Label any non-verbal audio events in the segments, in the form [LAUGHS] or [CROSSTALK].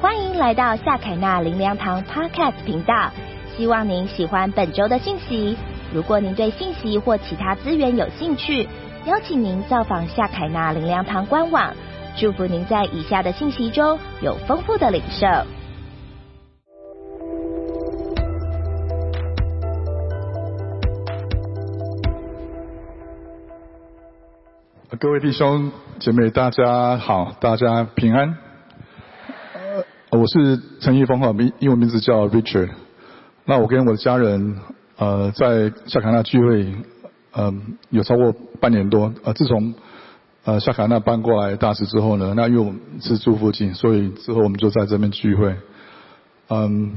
欢迎来到夏凯纳林良堂 Podcast 频道，希望您喜欢本周的信息。如果您对信息或其他资源有兴趣，邀请您造访夏凯纳林良堂官网。祝福您在以下的信息中有丰富的领受。各位弟兄姐妹，大家好，大家平安。我是陈义峰哈，名英文名字叫 Richard。那我跟我的家人呃在夏卡纳聚会，嗯，有超过半年多。呃，自从呃夏卡纳搬过来大使之后呢，那因为我们是住附近，所以之后我们就在这边聚会。嗯，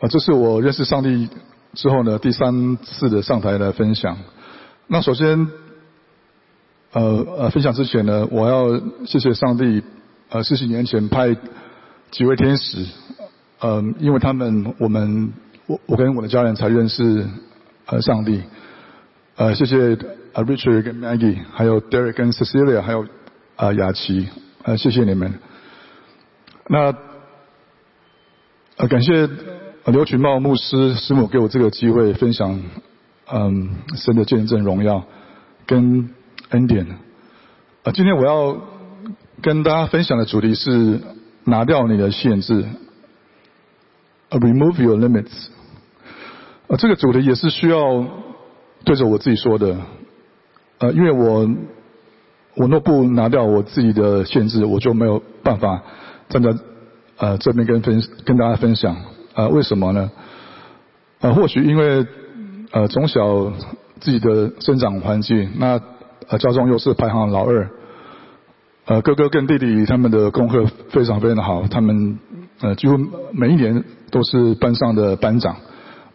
呃，这是我认识上帝之后呢第三次的上台来分享。那首先。呃呃，分享之前呢，我要谢谢上帝，呃，四十年前派几位天使，呃，因为他们，我们，我我跟我的家人才认识呃上帝，呃，谢谢 Richard 跟 Maggie，还有 Derek 跟 Cecilia，还有啊雅琪，呃，谢谢你们。那呃，感谢刘群茂牧师师母给我这个机会分享，嗯，神的见证荣耀跟。恩典，啊，今天我要跟大家分享的主题是拿掉你的限制，remove your limits。呃，这个主题也是需要对着我自己说的，呃，因为我我若不拿掉我自己的限制，我就没有办法站在呃这边跟分跟大家分享，啊，为什么呢？啊，或许因为呃从小自己的生长环境，那呃，家中又是排行老二，呃，哥哥跟弟弟他们的功课非常非常的好，他们呃几乎每一年都是班上的班长，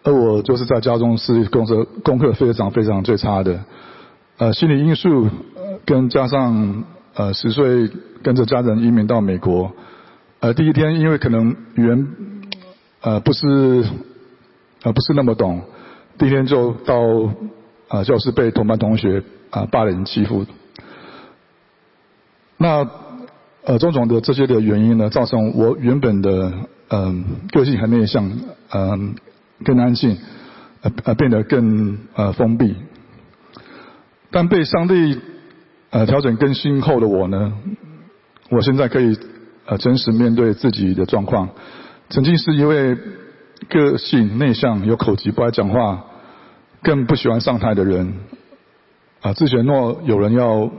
而我就是在家中是功课功课非常非常最差的，呃，心理因素跟加上呃十岁跟着家人移民到美国，呃，第一天因为可能语言呃不是呃不是那么懂，第一天就到啊教室被同班同学。啊，霸凌欺负，那呃种种的这些的原因呢，造成我原本的嗯个性很内向，嗯更安静，呃呃变得更呃封闭。但被上帝呃调整更新后的我呢，我现在可以呃真实面对自己的状况。曾经是一位个性内向、有口疾、不爱讲话、更不喜欢上台的人。啊，之前若有人要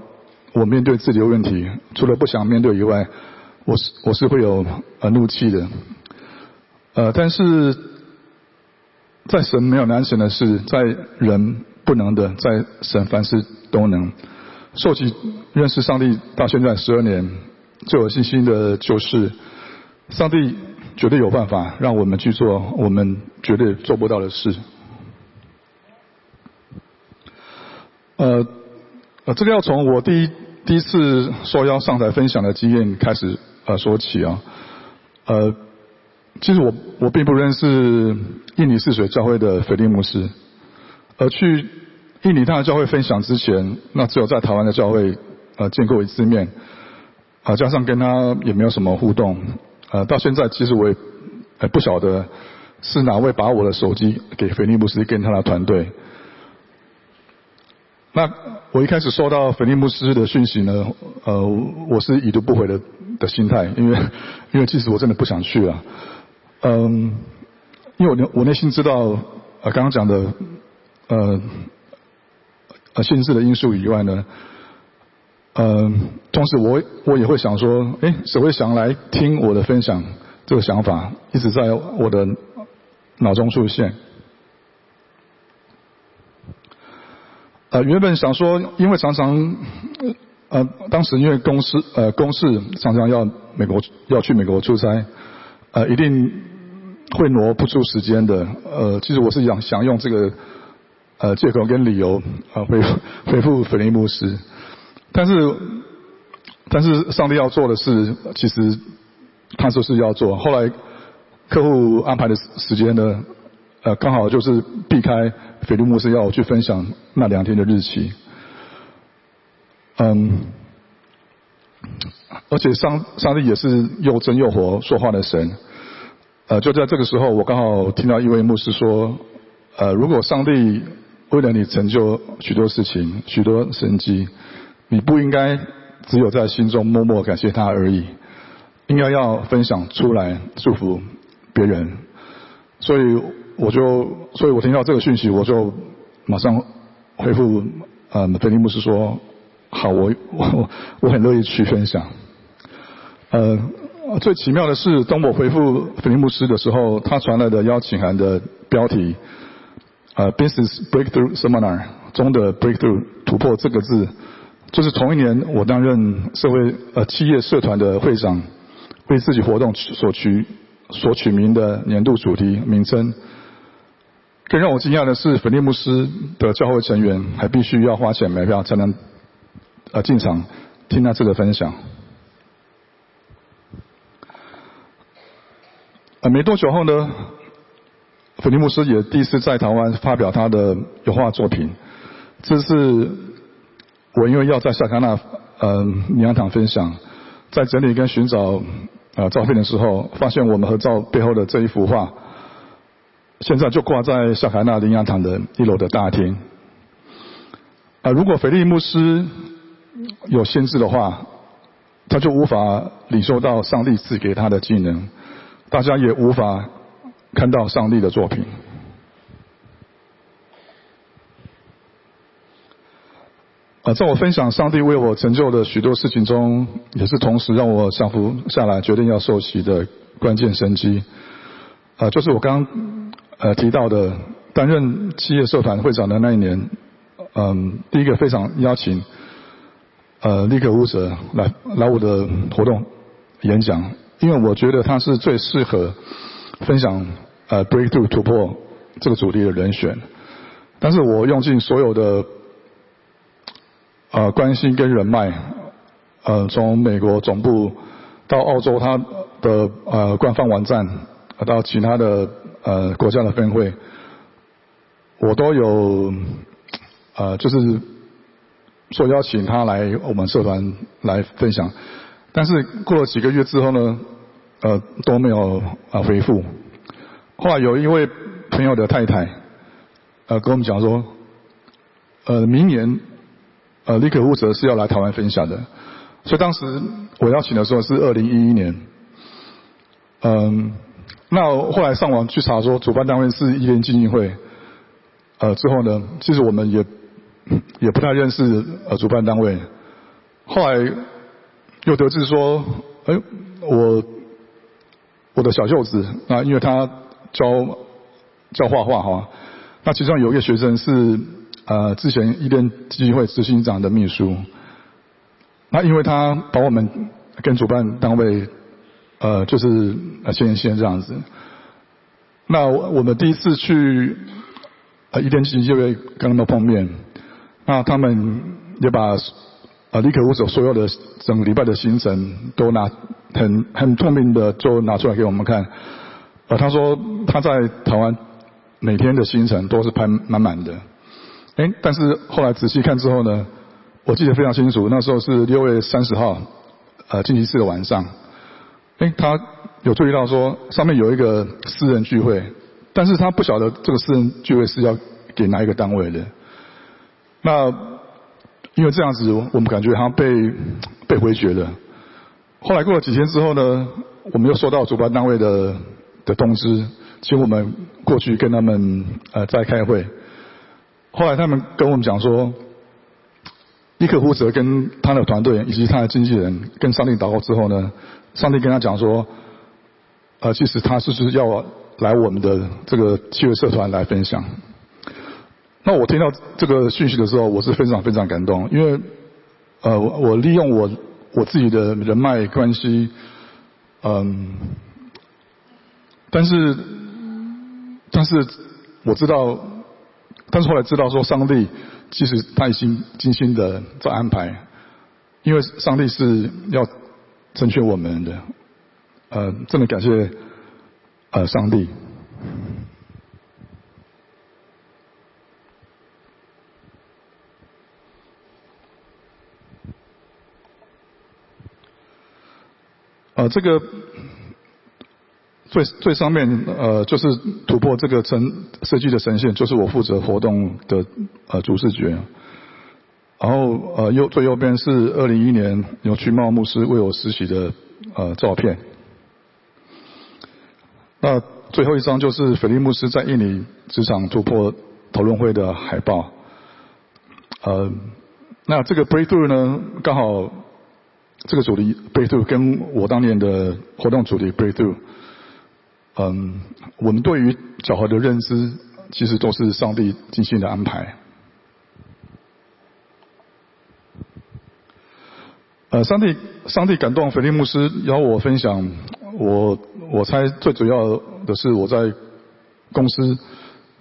我面对自己的问题，除了不想面对以外，我是我是会有呃怒气的。呃，但是在神没有难成的事，在人不能的，在神凡事都能。受起认识上帝到现在十二年，最有信心的就是，上帝绝对有办法让我们去做我们绝对做不到的事。呃，呃，这个要从我第一第一次受邀上台分享的经验开始呃说起啊。呃，其实我我并不认识印尼泗水教会的菲利牧师，而去印尼他的教会分享之前，那只有在台湾的教会呃见过一次面，啊，加上跟他也没有什么互动，呃，到现在其实我也不晓得是哪位把我的手机给菲利牧师跟他的团队。那我一开始收到菲利牧师的讯息呢，呃，我是已读不回的的心态，因为 [LAUGHS] 因为其实我真的不想去了，嗯，因为我我内心知道，呃，刚刚讲的，呃，呃，限制的因素以外呢，嗯，同时我我也会想说，哎，谁会想来听我的分享？这个想法一直在我的脑中出现。呃，原本想说，因为常常，呃，当时因为公司呃公事常常要美国要去美国出差，呃，一定会挪不出时间的。呃，其实我是想想用这个呃借口跟理由啊回 [LAUGHS] 回复菲利牧师，但是但是上帝要做的事，其实他说是要做。后来客户安排的时间呢？呃，刚好就是避开菲利牧师要我去分享那两天的日期。嗯，而且上上帝也是又真又活说话的神。呃，就在这个时候，我刚好听到一位牧师说，呃，如果上帝为了你成就许多事情、许多神迹，你不应该只有在心中默默感谢他而已，应该要分享出来祝福别人。所以我就，所以我听到这个讯息，我就马上回复呃菲利牧师说，好，我 [LAUGHS] 我我很乐意去分享。呃，最奇妙的是，当我回复菲利牧师的时候，他传来的邀请函的标题，呃，Business Breakthrough Seminar 中的 Breakthrough 突破这个字，就是同一年我担任社会呃企业社团的会长，为自己活动所取。所取名的年度主题名称。更让我惊讶的是，菲利牧师的教会成员还必须要花钱买票才能呃进场听他这个分享。啊，没多久后呢，菲利牧师也第一次在台湾发表他的油画作品。这是我因为要在夏卡纳呃灵粮堂分享，在整理跟寻找。啊，照片的时候发现我们合照背后的这一幅画，现在就挂在夏凯纳灵养堂的一楼的大厅。啊，如果腓力牧师有限制的话，他就无法领受到上帝赐给他的技能，大家也无法看到上帝的作品。啊，在我分享上帝为我成就的许多事情中，也是同时让我降服下来，决定要受洗的关键神机。啊，就是我刚呃提到的，担任企业社团会长的那一年，嗯，第一个非常邀请呃立刻乌泽来来我的活动演讲，因为我觉得他是最适合分享呃 breakthrough 突破这个主题的人选。但是我用尽所有的。呃，关心跟人脉，呃，从美国总部到澳洲，他的呃官方网站，到其他的呃国家的分会，我都有呃，就是说邀请他来我们社团来分享，但是过了几个月之后呢，呃，都没有啊回复。后来有一位朋友的太太，呃，跟我们讲说，呃，明年。呃，李可乌泽是要来台湾分享的，所以当时我邀请的时候是二零一一年。嗯，那后来上网去查说主办单位是一联基金会，呃，之后呢，其实我们也也不太认识呃主办单位。后来又得知说，哎，我我的小舅子啊，因为他教教画画哈，那其中有一个学生是。呃，之前一联基金会执行长的秘书，那因为他把我们跟主办单位，呃，就是呃牵一线这样子。那我们第一次去呃一联基就会跟他们碰面，那他们也把呃李可乌所所有的整个礼拜的行程都拿很很透明的就拿出来给我们看。呃，他说他在台湾每天的行程都是排满满的。哎，但是后来仔细看之后呢，我记得非常清楚，那时候是六月三十号，呃，星期四的晚上。哎，他有注意到说上面有一个私人聚会，但是他不晓得这个私人聚会是要给哪一个单位的。那因为这样子，我们感觉他被被回绝了。后来过了几天之后呢，我们又收到主办单位的的通知，请我们过去跟他们呃再开会。后来他们跟我们讲说，尼克胡泽跟他的团队以及他的经纪人跟上帝祷告之后呢，上帝跟他讲说，呃，其实他是不是要来我们的这个七位社团来分享。那我听到这个讯息的时候，我是非常非常感动，因为呃，我利用我我自己的人脉关系，嗯，但是但是我知道。但是后来知道说，上帝其实他已经精心的在安排，因为上帝是要成全我们的，呃，真的感谢呃上帝。呃，这个最最上面呃就是突破这个呈设计的神线，就是我负责活动的呃主视觉。然后呃右最右边是二零一一年有去茂牧师为我实习的呃照片。那最后一张就是菲利牧师在印尼职场突破讨论会的海报。呃，那这个 breakthrough 呢，刚好这个主题 breakthrough 跟我当年的活动主题 breakthrough，嗯，我们对于巧合的认知，其实都是上帝精心的安排。呃，上帝上帝感动菲利牧师邀我分享，我我猜最主要的是我在公司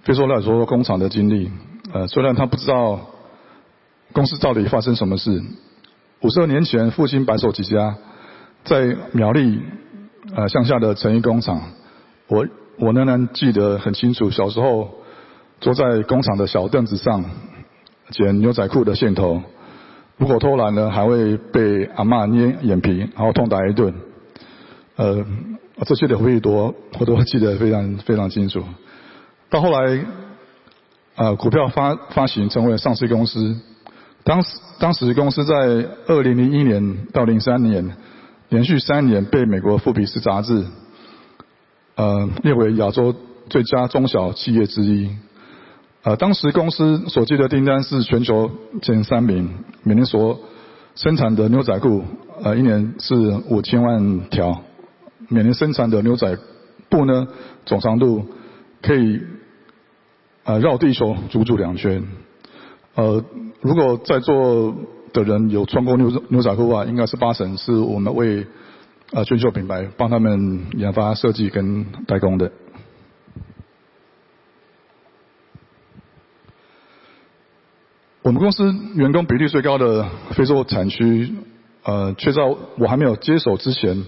非说来说工厂的经历。呃，虽然他不知道。公司到底发生什么事？五十二年前，父亲白手起家，在苗栗呃乡下的成衣工厂，我我仍然记得很清楚。小时候坐在工厂的小凳子上剪牛仔裤的线头，如果偷懒呢，还会被阿妈捏眼皮，然后痛打一顿。呃，这些的回忆多，我都记得非常非常清楚。到后来，呃，股票发发行成为上市公司。当时，当时公司在二零零一年到零三年，连续三年被美国富比斯杂志，呃列为亚洲最佳中小企业之一。呃，当时公司所接的订单是全球前三名，每年所生产的牛仔裤，呃，一年是五千万条，每年生产的牛仔布呢，总长度可以呃绕地球足足两圈。呃，如果在座的人有穿过牛牛仔裤的话，应该是八成是我们为呃全球品牌帮他们研发设计跟代工的。我们公司员工比例最高的非洲产区，呃，却在我还没有接手之前，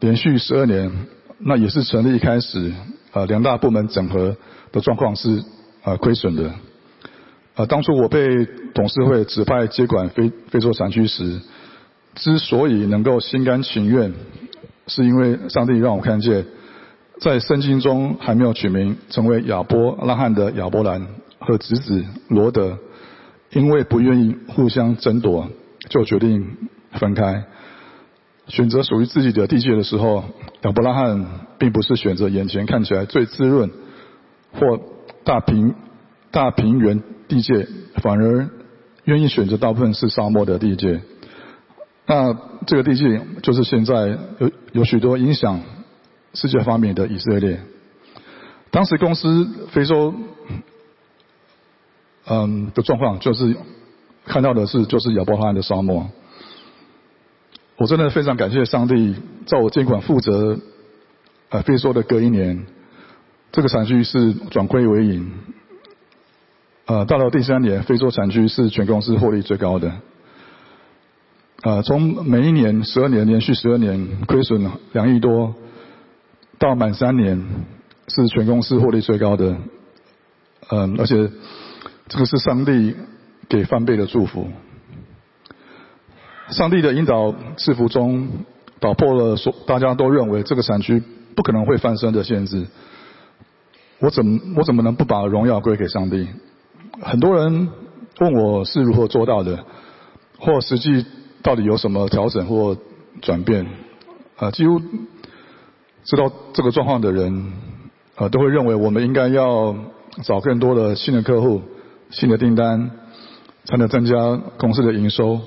连续十二年，那也是成立一开始，呃，两大部门整合的状况是呃亏损的。呃，当初我被董事会指派接管非非洲产区时，之所以能够心甘情愿，是因为上帝让我看见，在圣经中还没有取名成为亚伯拉罕的亚伯兰和侄子罗德，因为不愿意互相争夺，就决定分开，选择属于自己的地界的时候，亚伯拉罕并不是选择眼前看起来最滋润或大平大平原。地界反而愿意选择大部分是沙漠的地界，那这个地界就是现在有有许多影响世界方面的以色列。当时公司非洲嗯的状况就是看到的是就是亚伯拉罕的沙漠。我真的非常感谢上帝，在我监管负责呃非洲的隔一年，这个产区是转亏为盈。呃，到了第三年，非洲产区是全公司获利最高的。呃，从每一年十二年连续十二年亏损两亿多，到满三年是全公司获利最高的。嗯，而且这个是上帝给翻倍的祝福。上帝的引导赐福中，打破了所大家都认为这个产区不可能会翻身的限制。我怎我怎么能不把荣耀归给上帝？很多人问我是如何做到的，或实际到底有什么调整或转变？啊，几乎知道这个状况的人，啊，都会认为我们应该要找更多的新的客户、新的订单，才能增加公司的营收。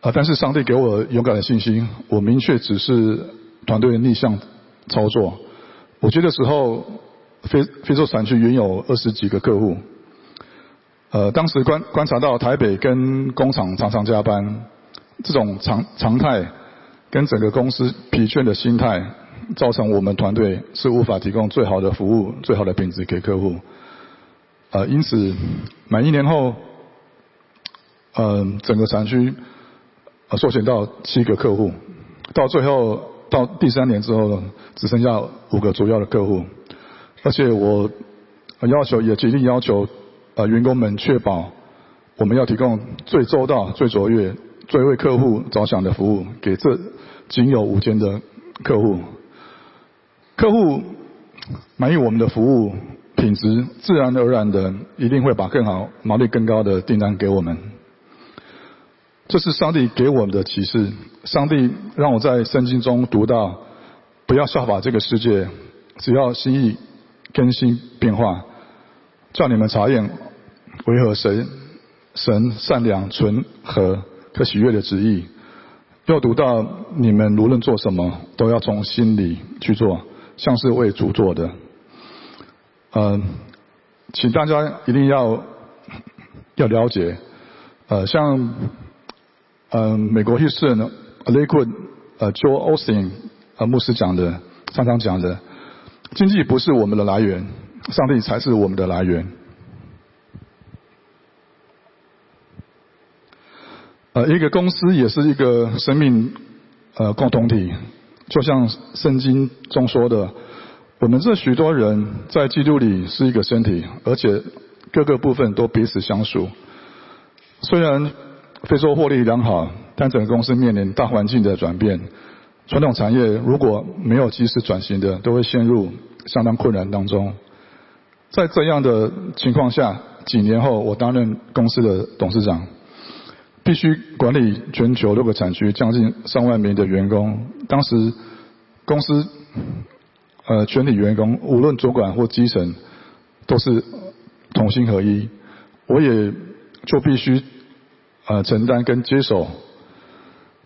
啊，但是上帝给我勇敢的信心，我明确指示团队逆向操作。我觉得时候。非非洲产区原有二十几个客户，呃，当时观观察到台北跟工厂常常加班，这种常常态跟整个公司疲倦的心态，造成我们团队是无法提供最好的服务、最好的品质给客户，呃，因此满一年后，呃，整个产区呃缩减到七个客户，到最后到第三年之后，只剩下五个主要的客户。而且我要求也极力要求呃员工们确保我们要提供最周到、最卓越、最为客户着想的服务，给这仅有五间的客户。客户满意我们的服务品质，自然而然的一定会把更好、毛利更高的订单给我们。这是上帝给我们的启示。上帝让我在圣经中读到：不要效法这个世界，只要心意更新变化，叫你们查验为何神神善良、纯和可喜悦的旨意。要读到你们无论做什么，都要从心里去做。像是为主做的，嗯，请大家一定要要了解，呃，像，嗯，美国 Houston Lakewood 呃 Joe Austin 呃牧师讲的，常常讲的，经济不是我们的来源，上帝才是我们的来源。呃，一个公司也是一个生命呃共同体。就像圣经中说的，我们这许多人在基督里是一个身体，而且各个部分都彼此相属。虽然非洲获利良好，但整个公司面临大环境的转变，传统产业如果没有及时转型的，都会陷入相当困难当中。在这样的情况下，几年后我担任公司的董事长。必须管理全球六个产区，将近上万名的员工。当时公司呃全体员工，无论主管或基层，都是同心合一。我也就必须呃承担跟接手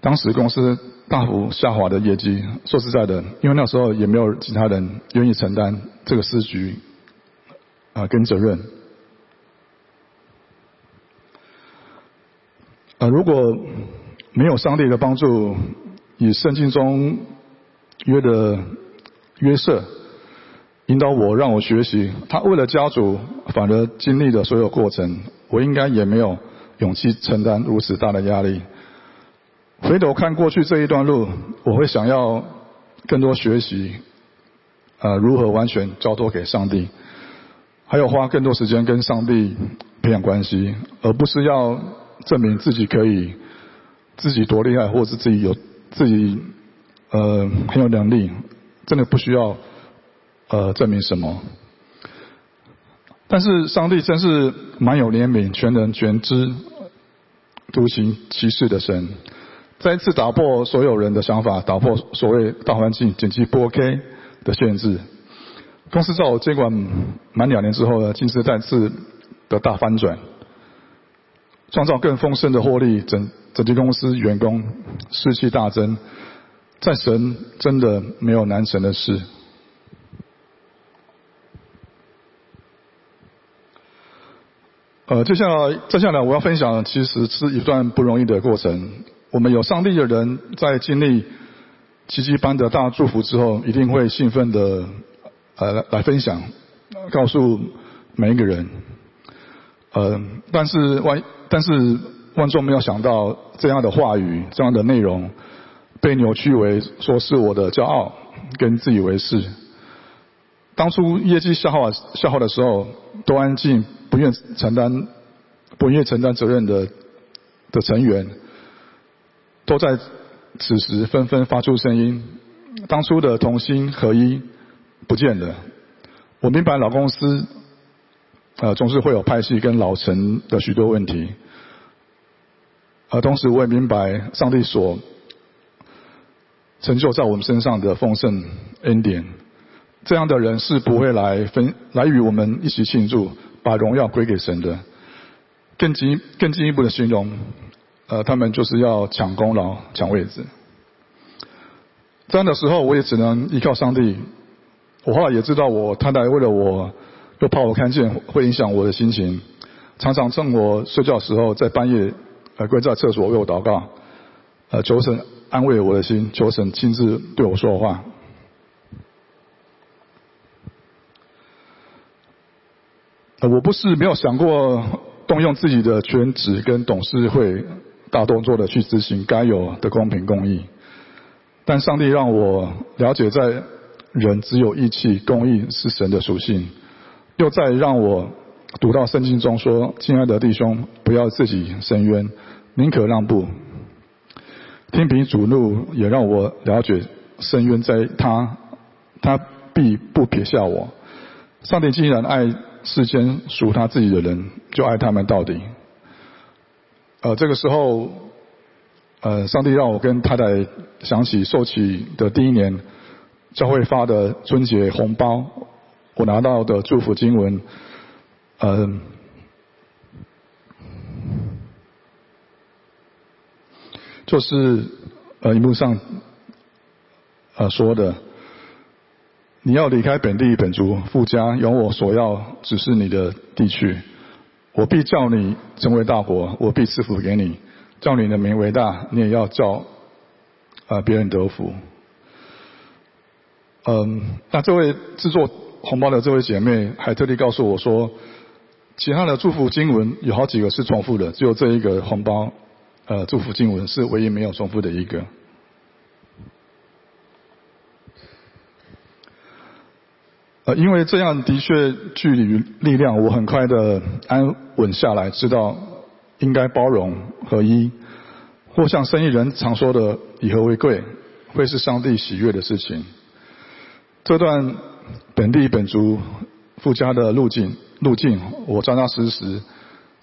当时公司大幅下滑的业绩。说实在的，因为那时候也没有其他人愿意承担这个失局啊跟责任。啊，如果没有上帝的帮助，以圣经中约的约瑟引导我，让我学习，他为了家族反而经历了所有过程，我应该也没有勇气承担如此大的压力。回头看过去这一段路，我会想要更多学习，呃，如何完全交托给上帝，还有花更多时间跟上帝培养关系，而不是要。证明自己可以，自己多厉害，或是自己有自己呃很有能力，真的不需要呃证明什么。但是上帝真是蛮有怜悯、全能、全知、独行其事的神，再一次打破所有人的想法，打破所谓大环境经济不 OK 的限制。公司在我监管满两年之后呢，竟是再次的大翻转。创造更丰盛的获利，整整间公司员工士气大增，在神真的没有难成的事。呃，接下来接下来我要分享，其实是一段不容易的过程。我们有上帝的人，在经历奇迹般的大祝福之后，一定会兴奋的呃来分享，告诉每一个人。呃，但是万但是万众没有想到，这样的话语、这样的内容，被扭曲为说是我的骄傲跟自以为是。当初业绩消耗消耗的时候，都安静，不愿承担不愿承担责任的的成员，都在此时纷纷发出声音。当初的同心合一不见了。我明白老公司。呃，总是会有派系跟老陈的许多问题，而同时我也明白上帝所成就在我们身上的丰盛恩典，这样的人是不会来分来与我们一起庆祝，把荣耀归给神的。更进更进一步的形容，呃，他们就是要抢功劳、抢位置。这样的时候，我也只能依靠上帝。我后来也知道，我太太为了我。又怕我看见会影响我的心情，常常趁我睡觉时候，在半夜呃跪在厕所为我祷告，呃求神安慰我的心，求神亲自对我说话。我不是没有想过动用自己的全职跟董事会大动作的去执行该有的公平公义，但上帝让我了解，在人只有义气、公义是神的属性。又再让我读到圣经中说：“亲爱的弟兄，不要自己伸冤，宁可让步，天平主怒也让我了解深渊在他，他必不撇下我。上帝既然爱世间属他自己的人，就爱他们到底。呃，这个时候，呃，上帝让我跟太太想起受洗的第一年，教会发的春节红包，我拿到的祝福经文，嗯。就是呃，荧幕上呃说的，你要离开本地本族富家，有我所要指示你的地区，我必叫你成为大国，我必赐福给你，叫你的名为大，你也要叫呃别人得福。嗯，那这位制作红包的这位姐妹还特地告诉我说，其他的祝福经文有好几个是重复的，只有这一个红包。呃，祝福经文是唯一没有重复的一个。呃，因为这样的确距离力量，我很快的安稳下来，知道应该包容合一，或像生意人常说的“以和为贵”，会是上帝喜悦的事情。这段本地本族附加的路径，路径我扎扎实实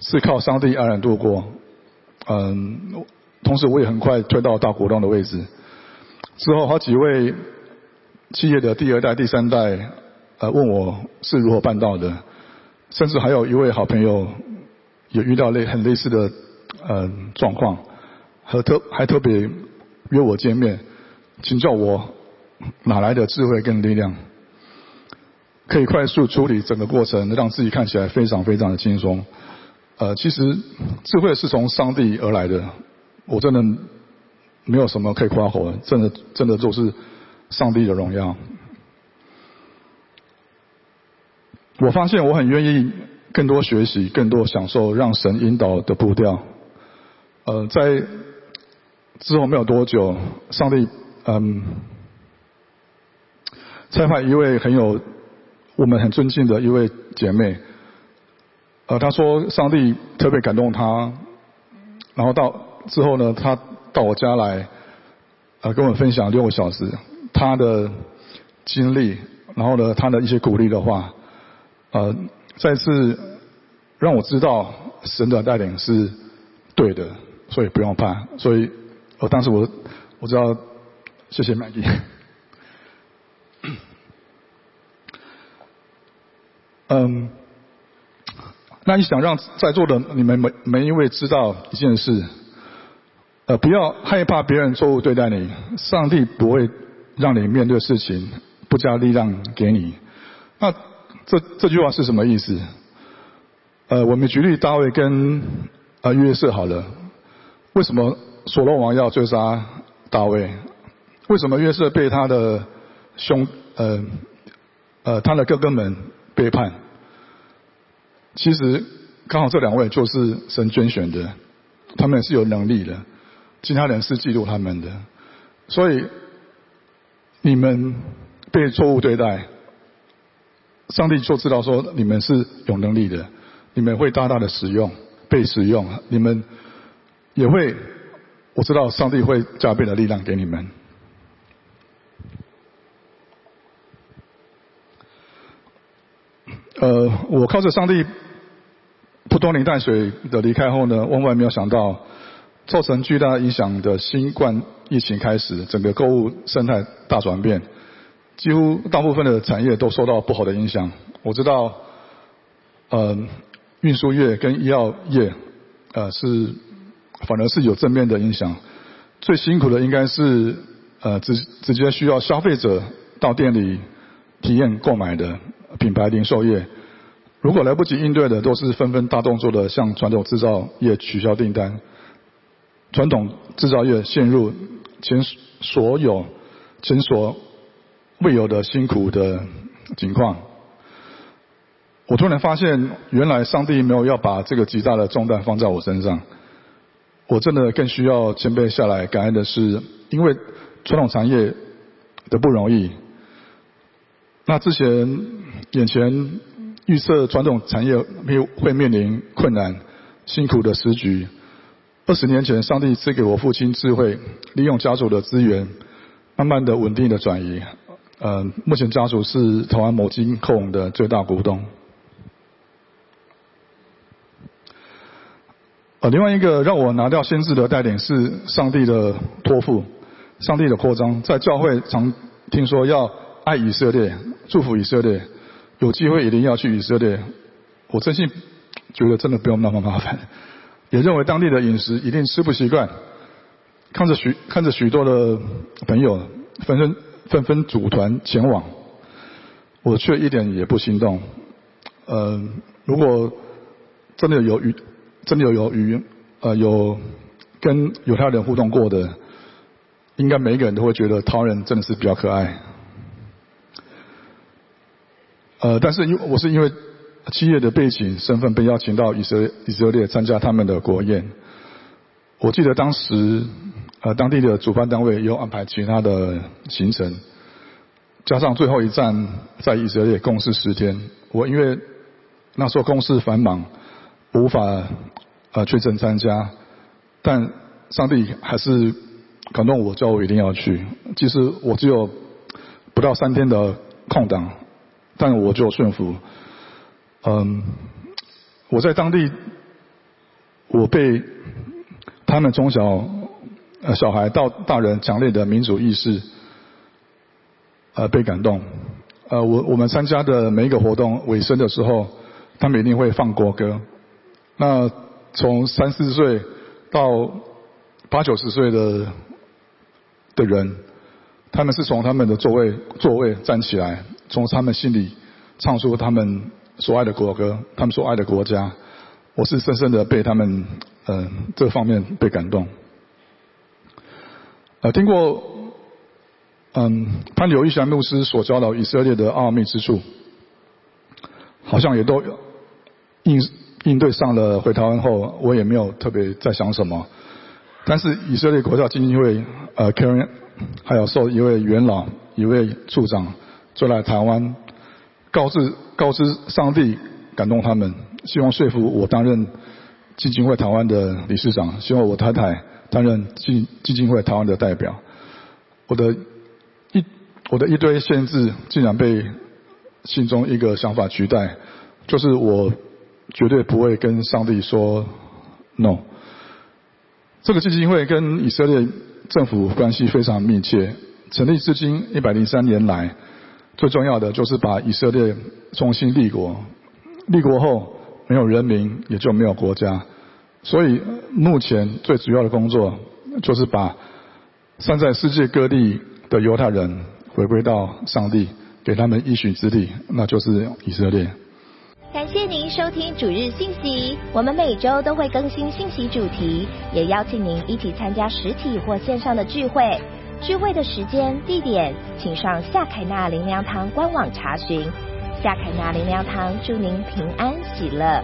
是靠上帝安然度过。嗯，同时我也很快推到大股东的位置。之后好几位企业的第二代、第三代，呃，问我是如何办到的，甚至还有一位好朋友也遇到类很类似的嗯状况，和特还特别约我见面，请教我哪来的智慧跟力量，可以快速处理整个过程，让自己看起来非常非常的轻松。呃，其实智慧是从上帝而来的，我真的没有什么可以夸口的，真的真的就是上帝的荣耀。我发现我很愿意更多学习，更多享受让神引导的步调。呃，在之后没有多久，上帝嗯，差派一位很有我们很尊敬的一位姐妹。呃，他说上帝特别感动他，然后到之后呢，他到我家来，呃，跟我分享六个小时他的经历，然后呢，他的一些鼓励的话，呃，再次让我知道神的带领是对的，所以不用怕。所以，我当时我我知道，谢谢 Maggie。[COUGHS] 嗯。那你想让在座的你们每每一位知道一件事，呃，不要害怕别人错误对待你，上帝不会让你面对事情不加力量给你。那这这句话是什么意思？呃，我们举例大卫跟呃约瑟好了，为什么所罗王要追杀大卫？为什么约瑟被他的兄呃呃他的哥哥们背叛？其实刚好这两位就是神拣选的，他们也是有能力的，其他人是嫉妒他们的，所以你们被错误对待，上帝就知道说你们是有能力的，你们会大大的使用，被使用，你们也会，我知道上帝会加倍的力量给你们。呃，我靠着上帝。普多年淡水的离开后呢，万万没有想到，造成巨大影响的新冠疫情开始，整个购物生态大转变，几乎大部分的产业都受到不好的影响。我知道，呃，运输业跟医药业，呃，是反而是有正面的影响。最辛苦的应该是，呃，直直接需要消费者到店里体验购买的品牌零售业。如果来不及应对的，都是纷纷大动作的向传统制造业取消订单，传统制造业陷入前所有前所未有的辛苦的情况。我突然发现，原来上帝没有要把这个极大的重担放在我身上。我真的更需要谦卑下来，感恩的是，因为传统产业的不容易。那之前眼前。预测传统产业会会面临困难、辛苦的时局，二十年前，上帝赐给我父亲智慧，利用家族的资源，慢慢的稳定的转移。呃，目前家族是台湾某金控的最大股东。呃，另外一个让我拿掉先知的带领是上帝的托付，上帝的扩张。在教会常听说要爱以色列，祝福以色列，有机会一定要去以色列。我真心觉得真的不用那么麻烦。也认为当地的饮食一定吃不习惯，看着许看着许多的朋友纷纷纷纷组团前往，我却一点也不心动。呃，如果真的有与真的有与呃有跟犹太人互动过的，应该每一个人都会觉得陶人真的是比较可爱。呃，但是因我是因为。企业的背景、身份被邀请到以色列以色列参加他们的国宴。我记得当时，呃，当地的主办单位有安排其他的行程，加上最后一站在以色列共事十天。我因为那时候公事繁忙，无法呃确诊参加，但上帝还是感动我，叫我一定要去。其实我只有不到三天的空档，但我就顺服。嗯，我在当地，我被他们从小呃小孩到大人强烈的民主意识，呃被感动。呃，我我们参加的每一个活动尾声的时候，他们一定会放国歌。那从三四岁到八九十岁的的人，他们是从他们的座位座位站起来，从他们心里唱出他们。所爱的国歌，他们所爱的国家，我是深深的被他们呃这方面被感动。呃，听过嗯潘柳玉祥牧师所教导以色列的奥秘之处，好像也都应应对上了。回台湾后，我也没有特别在想什么。但是以色列国家基金会呃 Karen 还有受一位元老一位处长就来台湾。告知告知上帝感动他们，希望说服我担任基金会台湾的理事长，希望我太太担任基基金会台湾的代表。我的一我的一堆限制竟然被心中一个想法取代，就是我绝对不会跟上帝说 no。这个基金会跟以色列政府关系非常密切，成立至今一百零三年来。最重要的就是把以色列重新立国，立国后没有人民也就没有国家，所以目前最主要的工作就是把散在世界各地的犹太人回归到上帝给他们一许之地，那就是以色列。感谢您收听主日信息，我们每周都会更新信息主题，也邀请您一起参加实体或线上的聚会。聚会的时间、地点，请上夏凯纳灵粮堂官网查询。夏凯纳灵粮堂祝您平安喜乐。